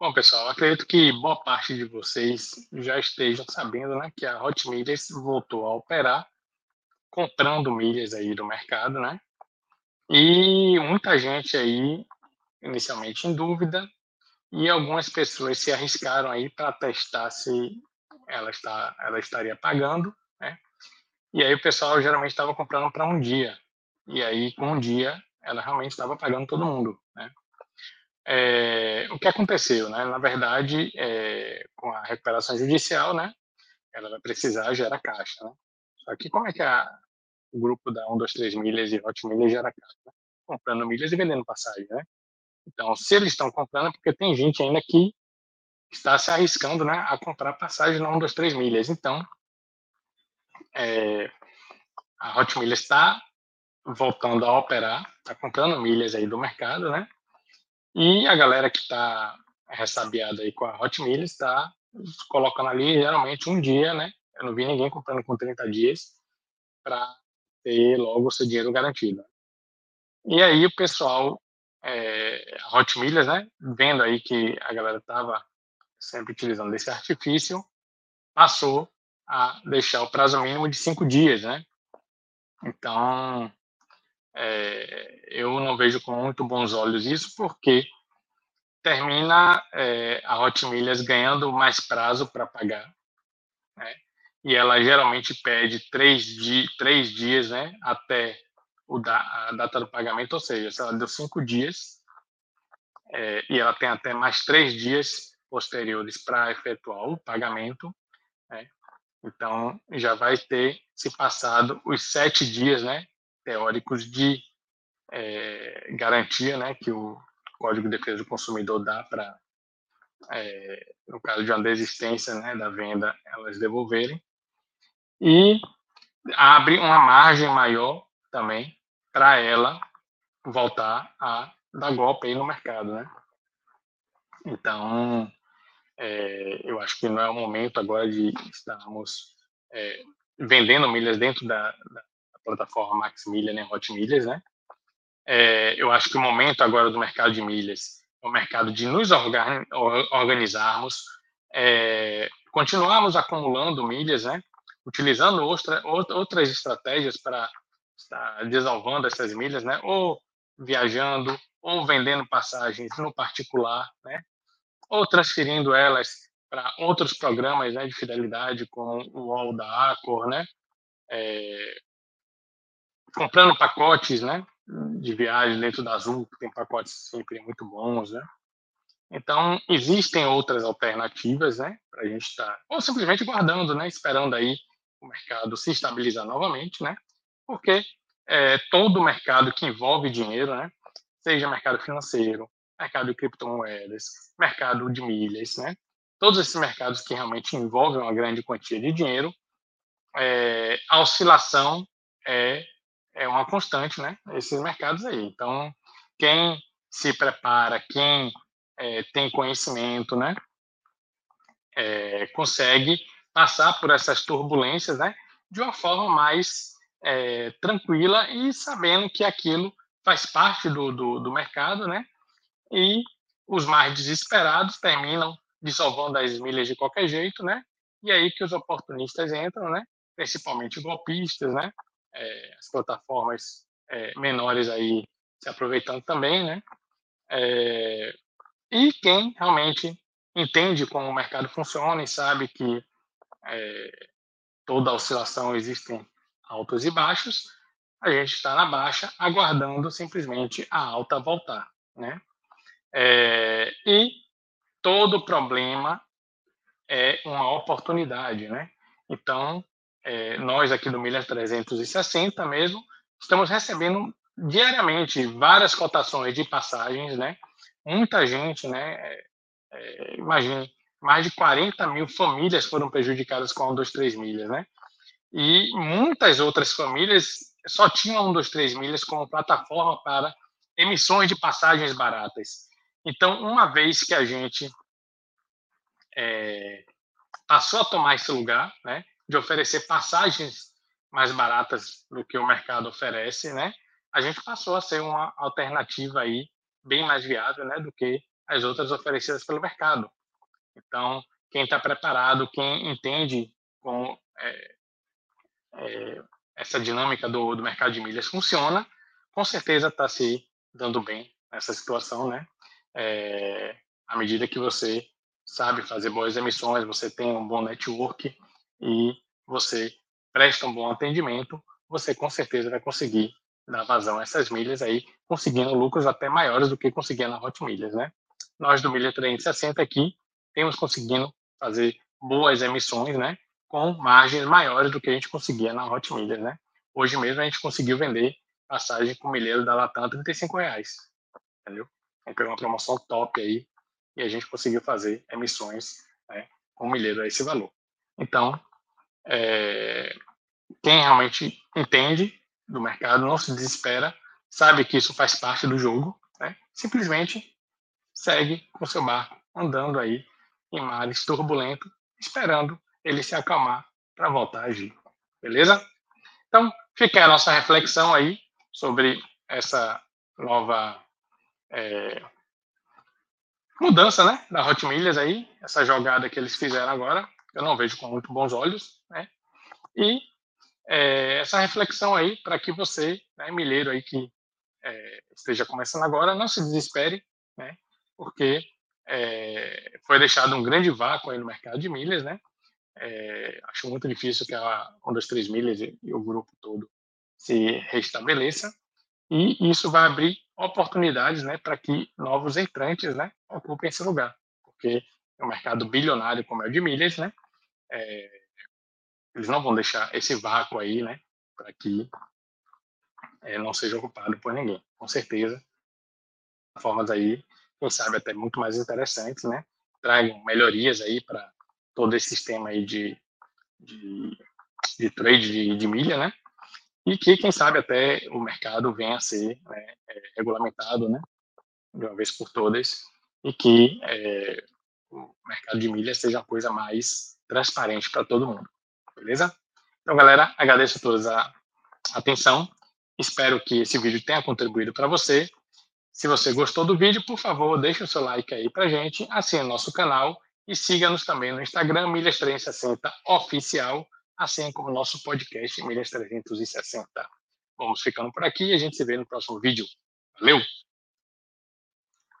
Bom, pessoal, acredito que boa parte de vocês já estejam sabendo né, que a Hot Milhas voltou a operar comprando milhas aí do mercado, né? E muita gente aí inicialmente em dúvida e algumas pessoas se arriscaram aí para testar se ela está ela estaria pagando, né? E aí o pessoal geralmente estava comprando para um dia. E aí com um dia ela realmente estava pagando todo mundo, né? É, o que aconteceu, né? Na verdade, é, com a recuperação judicial, né? Ela vai precisar gerar caixa, né? Só que como é que a, o grupo da 1, 2, 3 milhas e Hot Milhas gera caixa? Né? Comprando milhas e vendendo passagem, né? Então, se eles estão comprando, é porque tem gente ainda que está se arriscando né, a comprar passagem na 1, 2, 3 milhas. Então, é, a Hot está voltando a operar, está comprando milhas aí do mercado, né? E a galera que está ressabiada aí com a Hot está colocando ali geralmente um dia, né? Eu não vi ninguém comprando com 30 dias para ter logo o seu dinheiro garantido. E aí o pessoal, é, Hot né? Vendo aí que a galera estava sempre utilizando esse artifício, passou a deixar o prazo mínimo de cinco dias, né? Então, é, eu não vejo com muito bons olhos isso, porque termina é, a Hot Milhas ganhando mais prazo para pagar, né? e ela geralmente pede três, di três dias né, até o da a data do pagamento, ou seja, se ela deu cinco dias, é, e ela tem até mais três dias posteriores para efetuar o pagamento, né? então já vai ter se passado os sete dias né, teóricos de é, garantia né, que o Código de Defesa do Consumidor dá para, é, no caso de uma desistência né, da venda, elas devolverem. E abre uma margem maior também para ela voltar a dar golpe aí no mercado, né? Então, é, eu acho que não é o momento agora de estarmos é, vendendo milhas dentro da, da, plataforma Max Milha, né, Hot Milhas, né? É, eu acho que o momento agora do mercado de milhas é o mercado de nos organizarmos, é, continuarmos acumulando milhas, né? Utilizando outra, outras estratégias para estar desalvando essas milhas, né? Ou viajando, ou vendendo passagens no particular, né? Ou transferindo elas para outros programas né, de fidelidade, como o UOL da Accor, né? É, comprando pacotes, né, de viagem dentro da Azul, que tem pacotes sempre muito bons, né? Então, existem outras alternativas, né, para a gente estar, tá, ou simplesmente guardando, né, esperando aí o mercado se estabilizar novamente, né, porque é, todo mercado que envolve dinheiro, né, seja mercado financeiro, mercado de criptomoedas, mercado de milhas, né, todos esses mercados que realmente envolvem uma grande quantia de dinheiro, é, a oscilação é é uma constante, né? Esses mercados aí. Então, quem se prepara, quem é, tem conhecimento, né? É, consegue passar por essas turbulências, né? De uma forma mais é, tranquila e sabendo que aquilo faz parte do, do, do mercado, né? E os mais desesperados terminam dissolvendo as milhas de qualquer jeito, né? E aí que os oportunistas entram, né? Principalmente golpistas, né? É, as plataformas é, menores aí se aproveitando também, né? É, e quem realmente entende como o mercado funciona e sabe que toda oscilação existem altos e baixos, a gente está na baixa aguardando simplesmente a alta voltar, né? E todo problema é uma oportunidade, né? Então, é, nós aqui do Milhas 360 mesmo, estamos recebendo diariamente várias cotações de passagens, né? Muita gente, né? É, é imagine, mais de 40 mil famílias foram prejudicadas com a 1, 2, 3 milhas, né? E muitas outras famílias só tinham 1, 2, 3 milhas como plataforma para emissões de passagens baratas. Então, uma vez que a gente é, passou a tomar esse lugar, né? De oferecer passagens mais baratas do que o mercado oferece, né? A gente passou a ser uma alternativa aí bem mais viável, né, do que as outras oferecidas pelo mercado. Então, quem está preparado, quem entende como é, é, essa dinâmica do, do mercado de milhas funciona, com certeza está se dando bem nessa situação, né? É, à medida que você sabe fazer boas emissões, você tem um bom network e você presta um bom atendimento, você com certeza vai conseguir dar vazão a essas milhas aí, conseguindo lucros até maiores do que conseguia na Hot Milhas, né? Nós do Milha 360 aqui temos conseguindo fazer boas emissões, né? Com margens maiores do que a gente conseguia na Hot Milhas, né? Hoje mesmo a gente conseguiu vender passagem com milheiro da Latam a 35 reais, entendeu? Gente pegou uma promoção top aí e a gente conseguiu fazer emissões né, com milheiro a esse valor. Então, é, quem realmente entende do mercado não se desespera, sabe que isso faz parte do jogo, né? simplesmente segue com seu barco andando aí em mares turbulentos, esperando ele se acalmar para voltar a agir. Beleza? Então, fica a nossa reflexão aí sobre essa nova é, mudança né, da Hot Milhas aí, essa jogada que eles fizeram agora, eu não vejo com muito bons olhos, né? E é, essa reflexão aí para que você, né, milheiro aí que é, esteja começando agora, não se desespere, né? Porque é, foi deixado um grande vácuo aí no mercado de milhas, né? É, acho muito difícil que a 1, 2, 3 milhas e, e o grupo todo se restabeleça e isso vai abrir oportunidades né, para que novos entrantes né, ocupem esse lugar, porque um mercado bilionário como é o de milhas, né, é, eles não vão deixar esse vácuo aí né, para que é, não seja ocupado por ninguém. Com certeza, formas aí, quem sabe até muito mais interessantes, né, tragam melhorias aí para todo esse sistema aí de, de, de trade de, de milha, né, e que, quem sabe, até o mercado venha a ser né, é, regulamentado né, de uma vez por todas. E que é, mercado de milhas seja uma coisa mais transparente para todo mundo. Beleza? Então, galera, agradeço a todos a atenção. Espero que esse vídeo tenha contribuído para você. Se você gostou do vídeo, por favor, deixe o seu like aí para gente, assine nosso canal e siga-nos também no Instagram, Milhas360 Oficial assim como nosso podcast Milhas 360. Vamos ficando por aqui e a gente se vê no próximo vídeo. Valeu!